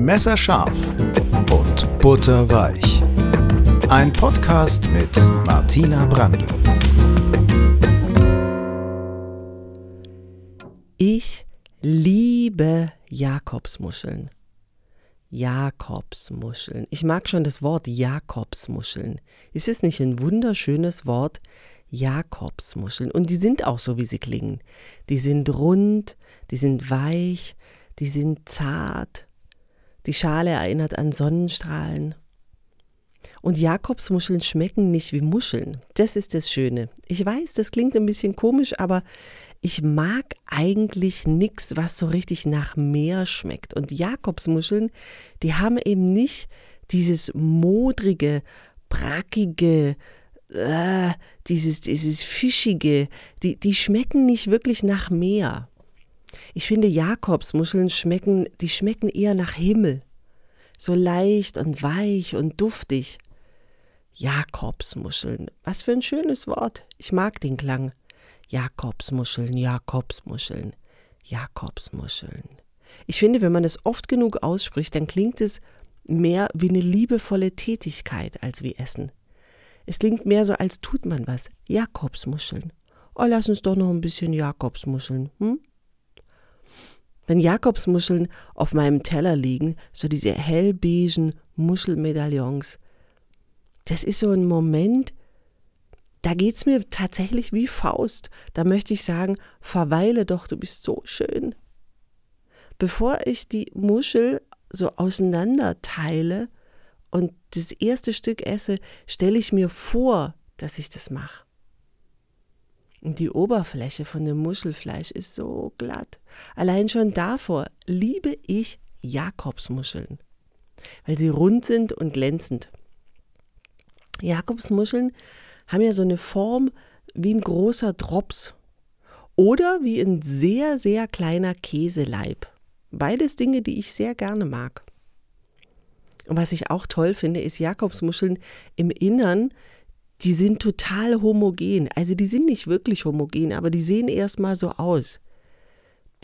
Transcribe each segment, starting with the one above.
Messerscharf und butterweich. Ein Podcast mit Martina Brandl. Ich liebe Jakobsmuscheln. Jakobsmuscheln. Ich mag schon das Wort Jakobsmuscheln. Ist es nicht ein wunderschönes Wort? Jakobsmuscheln. Und die sind auch so, wie sie klingen. Die sind rund, die sind weich, die sind zart. Die Schale erinnert an Sonnenstrahlen. Und Jakobsmuscheln schmecken nicht wie Muscheln. Das ist das Schöne. Ich weiß, das klingt ein bisschen komisch, aber ich mag eigentlich nichts, was so richtig nach Meer schmeckt. Und Jakobsmuscheln, die haben eben nicht dieses modrige, brackige, äh, dieses, dieses fischige, die, die schmecken nicht wirklich nach Meer. Ich finde, Jakobsmuscheln schmecken, die schmecken eher nach Himmel. So leicht und weich und duftig. Jakobsmuscheln. Was für ein schönes Wort. Ich mag den Klang. Jakobsmuscheln, Jakobsmuscheln, Jakobsmuscheln. Ich finde, wenn man es oft genug ausspricht, dann klingt es mehr wie eine liebevolle Tätigkeit als wie Essen. Es klingt mehr so, als tut man was. Jakobsmuscheln. Oh, lass uns doch noch ein bisschen Jakobsmuscheln. Hm? Wenn Jakobsmuscheln auf meinem Teller liegen, so diese hellbeigen Muschelmedaillons, das ist so ein Moment, da geht es mir tatsächlich wie Faust. Da möchte ich sagen, verweile doch, du bist so schön. Bevor ich die Muschel so auseinanderteile und das erste Stück esse, stelle ich mir vor, dass ich das mache. Die Oberfläche von dem Muschelfleisch ist so glatt. Allein schon davor liebe ich Jakobsmuscheln, weil sie rund sind und glänzend. Jakobsmuscheln haben ja so eine Form wie ein großer Drops oder wie ein sehr, sehr kleiner Käseleib. Beides Dinge, die ich sehr gerne mag. Und was ich auch toll finde, ist Jakobsmuscheln im Innern, die sind total homogen. Also die sind nicht wirklich homogen, aber die sehen erstmal so aus.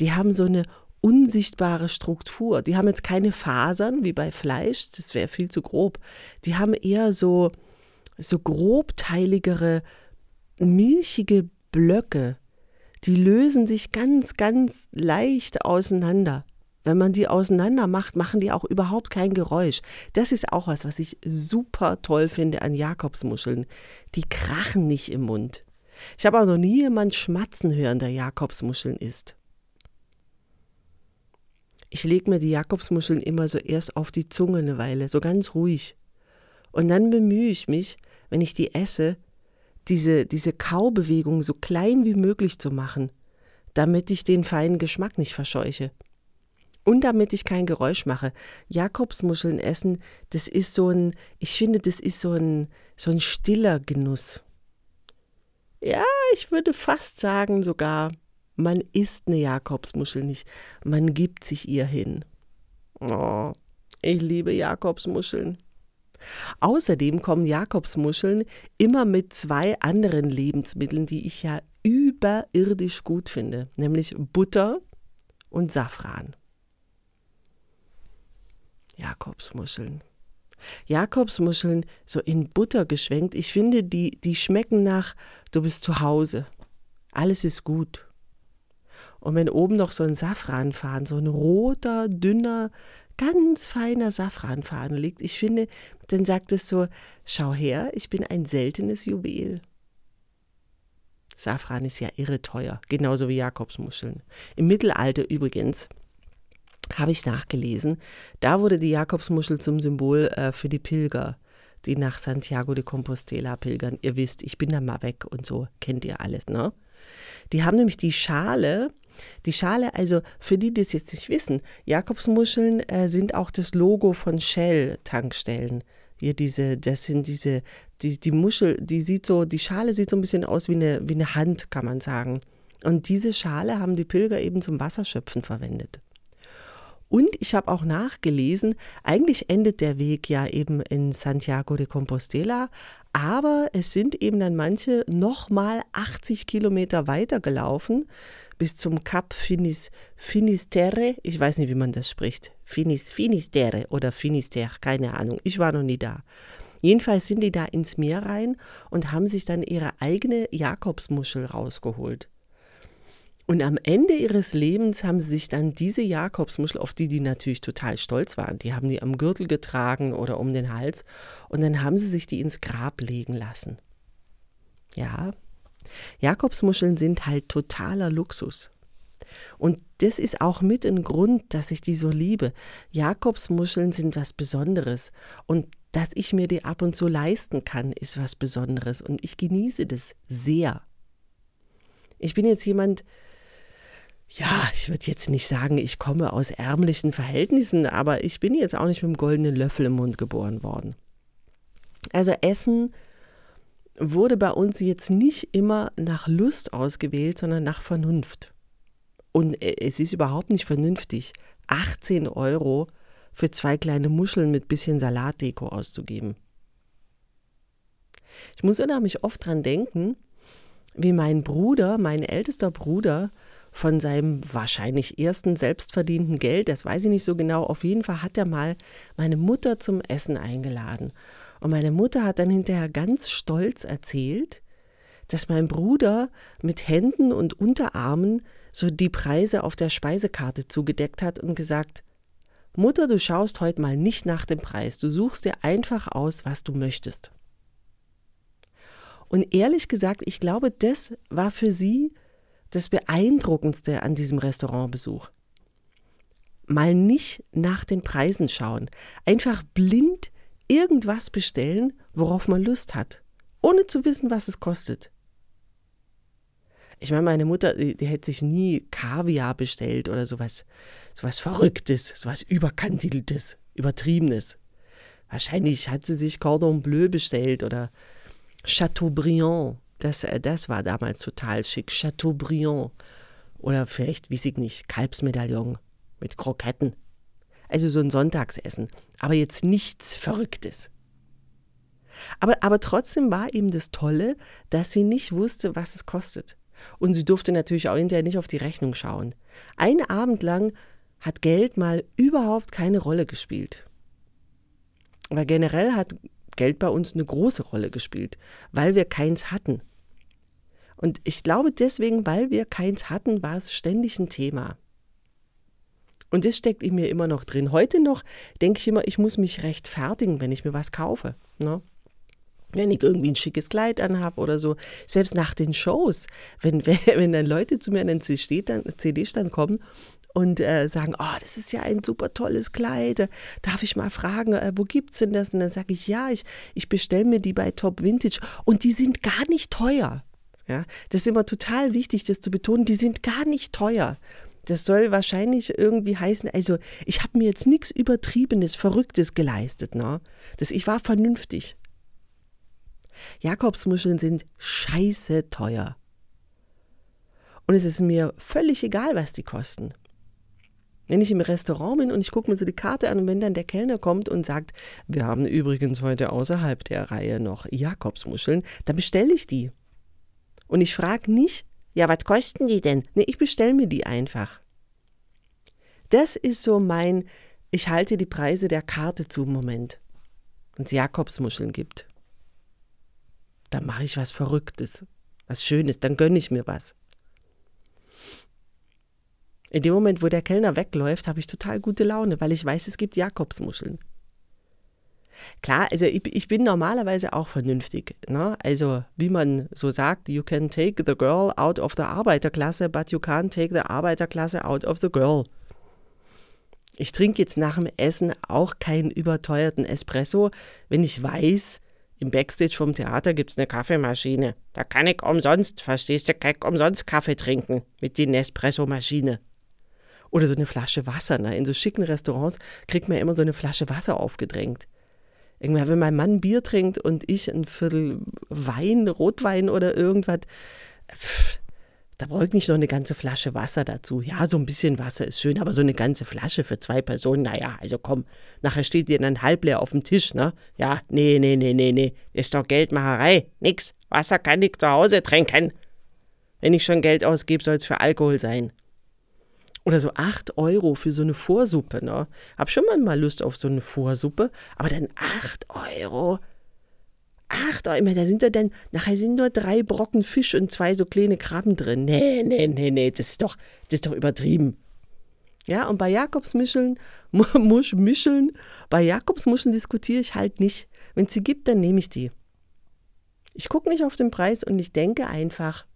Die haben so eine unsichtbare Struktur. Die haben jetzt keine Fasern wie bei Fleisch, das wäre viel zu grob. Die haben eher so, so grobteiligere, milchige Blöcke. Die lösen sich ganz, ganz leicht auseinander. Wenn man die auseinander macht, machen die auch überhaupt kein Geräusch. Das ist auch was, was ich super toll finde an Jakobsmuscheln. Die krachen nicht im Mund. Ich habe auch noch nie jemand schmatzen hören, der Jakobsmuscheln isst. Ich lege mir die Jakobsmuscheln immer so erst auf die Zunge eine Weile, so ganz ruhig. Und dann bemühe ich mich, wenn ich die esse, diese, diese Kaubewegung so klein wie möglich zu machen, damit ich den feinen Geschmack nicht verscheuche. Und damit ich kein Geräusch mache. Jakobsmuscheln essen, das ist so ein, ich finde, das ist so ein, so ein stiller Genuss. Ja, ich würde fast sagen sogar, man isst eine Jakobsmuschel nicht, man gibt sich ihr hin. Oh, ich liebe Jakobsmuscheln. Außerdem kommen Jakobsmuscheln immer mit zwei anderen Lebensmitteln, die ich ja überirdisch gut finde, nämlich Butter und Safran. Jakobsmuscheln. Jakobsmuscheln so in Butter geschwenkt. Ich finde, die, die schmecken nach, du bist zu Hause. Alles ist gut. Und wenn oben noch so ein Safranfaden, so ein roter, dünner, ganz feiner Safranfaden liegt, ich finde, dann sagt es so, schau her, ich bin ein seltenes Juwel. Safran ist ja irre teuer, genauso wie Jakobsmuscheln. Im Mittelalter übrigens habe ich nachgelesen, da wurde die Jakobsmuschel zum Symbol äh, für die Pilger, die nach Santiago de Compostela pilgern. Ihr wisst, ich bin da mal weg und so, kennt ihr alles, ne? Die haben nämlich die Schale die Schale, also für die, die es jetzt nicht wissen, Jakobsmuscheln äh, sind auch das Logo von Shell-Tankstellen. Hier diese, das sind diese, die, die Muschel, die sieht so, die Schale sieht so ein bisschen aus wie eine, wie eine Hand, kann man sagen. Und diese Schale haben die Pilger eben zum Wasserschöpfen verwendet. Und ich habe auch nachgelesen, eigentlich endet der Weg ja eben in Santiago de Compostela, aber es sind eben dann manche nochmal 80 Kilometer weiter gelaufen, bis zum Kap Finis, Finisterre. Ich weiß nicht, wie man das spricht. Finis, Finisterre oder Finisterre, keine Ahnung. Ich war noch nie da. Jedenfalls sind die da ins Meer rein und haben sich dann ihre eigene Jakobsmuschel rausgeholt. Und am Ende ihres Lebens haben sie sich dann diese Jakobsmuschel, auf die die natürlich total stolz waren, die haben die am Gürtel getragen oder um den Hals, und dann haben sie sich die ins Grab legen lassen. Ja, Jakobsmuscheln sind halt totaler Luxus. Und das ist auch mit ein Grund, dass ich die so liebe. Jakobsmuscheln sind was Besonderes. Und dass ich mir die ab und zu leisten kann, ist was Besonderes. Und ich genieße das sehr. Ich bin jetzt jemand, ja, ich würde jetzt nicht sagen, ich komme aus ärmlichen Verhältnissen, aber ich bin jetzt auch nicht mit einem goldenen Löffel im Mund geboren worden. Also Essen wurde bei uns jetzt nicht immer nach Lust ausgewählt, sondern nach Vernunft. Und äh, es ist überhaupt nicht vernünftig, 18 Euro für zwei kleine Muscheln mit bisschen Salatdeko auszugeben. Ich muss unheimlich oft dran denken, wie mein Bruder, mein ältester Bruder, von seinem wahrscheinlich ersten selbstverdienten Geld, das weiß ich nicht so genau, auf jeden Fall hat er mal meine Mutter zum Essen eingeladen. Und meine Mutter hat dann hinterher ganz stolz erzählt, dass mein Bruder mit Händen und Unterarmen so die Preise auf der Speisekarte zugedeckt hat und gesagt, Mutter, du schaust heute mal nicht nach dem Preis, du suchst dir einfach aus, was du möchtest. Und ehrlich gesagt, ich glaube, das war für sie das Beeindruckendste an diesem Restaurantbesuch. Mal nicht nach den Preisen schauen, einfach blind irgendwas bestellen, worauf man Lust hat, ohne zu wissen, was es kostet. Ich meine, meine Mutter, die, die hätte sich nie Kaviar bestellt oder sowas, sowas Verrücktes, sowas Überkanteltes, Übertriebenes. Wahrscheinlich hat sie sich Cordon Bleu bestellt oder Chateaubriand das, äh, das war damals total schick. Chateaubriand. Oder vielleicht, weiß ich nicht, Kalbsmedaillon mit Kroketten. Also so ein Sonntagsessen. Aber jetzt nichts Verrücktes. Aber, aber trotzdem war eben das Tolle, dass sie nicht wusste, was es kostet. Und sie durfte natürlich auch hinterher nicht auf die Rechnung schauen. Ein Abend lang hat Geld mal überhaupt keine Rolle gespielt. Aber generell hat Geld bei uns eine große Rolle gespielt, weil wir keins hatten. Und ich glaube deswegen, weil wir keins hatten, war es ständig ein Thema. Und das steckt in mir immer noch drin. Heute noch denke ich immer, ich muss mich rechtfertigen, wenn ich mir was kaufe. Ne? Wenn ich irgendwie ein schickes Kleid anhabe oder so. Selbst nach den Shows, wenn, wenn dann Leute zu mir an den CD-Stand kommen und äh, sagen, oh, das ist ja ein super tolles Kleid. Darf ich mal fragen, äh, wo es denn das? Und dann sage ich, ja, ich, ich bestelle mir die bei Top Vintage und die sind gar nicht teuer. Ja, das ist immer total wichtig, das zu betonen. Die sind gar nicht teuer. Das soll wahrscheinlich irgendwie heißen, also ich habe mir jetzt nichts Übertriebenes, Verrücktes geleistet. Ne? Das, ich war vernünftig. Jakobsmuscheln sind scheiße teuer. Und es ist mir völlig egal, was die kosten. Wenn ich im Restaurant bin und ich gucke mir so die Karte an und wenn dann der Kellner kommt und sagt, wir haben übrigens heute außerhalb der Reihe noch Jakobsmuscheln, dann bestelle ich die. Und ich frage nicht, ja, was kosten die denn? Nee, ich bestelle mir die einfach. Das ist so mein, ich halte die Preise der Karte zu Moment. Wenn es Jakobsmuscheln gibt. Dann mache ich was Verrücktes, was Schönes, dann gönne ich mir was. In dem Moment, wo der Kellner wegläuft, habe ich total gute Laune, weil ich weiß, es gibt Jakobsmuscheln. Klar, also ich, ich bin normalerweise auch vernünftig. Ne? Also wie man so sagt, you can take the girl out of the Arbeiterklasse, but you can't take the Arbeiterklasse out of the girl. Ich trinke jetzt nach dem Essen auch keinen überteuerten Espresso, wenn ich weiß, im Backstage vom Theater gibt es eine Kaffeemaschine. Da kann ich umsonst, verstehst du, kann ich umsonst Kaffee trinken mit der Nespresso-Maschine. Oder so eine Flasche Wasser. Ne? In so schicken Restaurants kriegt man immer so eine Flasche Wasser aufgedrängt. Irgendwann, wenn mein Mann Bier trinkt und ich ein Viertel Wein, Rotwein oder irgendwas, pff, da brauche ich nicht noch eine ganze Flasche Wasser dazu. Ja, so ein bisschen Wasser ist schön, aber so eine ganze Flasche für zwei Personen, naja, also komm, nachher steht dir dann halb leer auf dem Tisch, ne? Ja, nee, nee, nee, nee, nee, ist doch Geldmacherei, nix. Wasser kann ich zu Hause trinken. Wenn ich schon Geld ausgebe, soll es für Alkohol sein. Oder so 8 Euro für so eine Vorsuppe, ne? Hab schon mal Lust auf so eine Vorsuppe, aber dann 8 Euro. 8 Euro, da sind da dann, nachher sind nur drei Brocken Fisch und zwei so kleine Krabben drin. Nee, nee, nee, nee, das ist doch, das ist doch übertrieben. Ja, und bei Jakobsmuscheln, Musch, Mischeln, bei Jakobsmuscheln diskutiere ich halt nicht. Wenn es sie gibt, dann nehme ich die. Ich gucke nicht auf den Preis und ich denke einfach,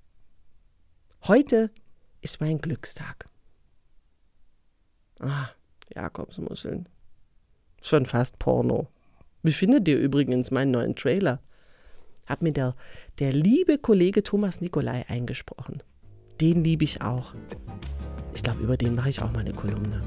heute ist mein Glückstag. Ah, Jakobsmuscheln. Schon fast Porno. Wie findet ihr übrigens meinen neuen Trailer? Hat mir der, der liebe Kollege Thomas Nikolai eingesprochen. Den liebe ich auch. Ich glaube, über den mache ich auch mal eine Kolumne.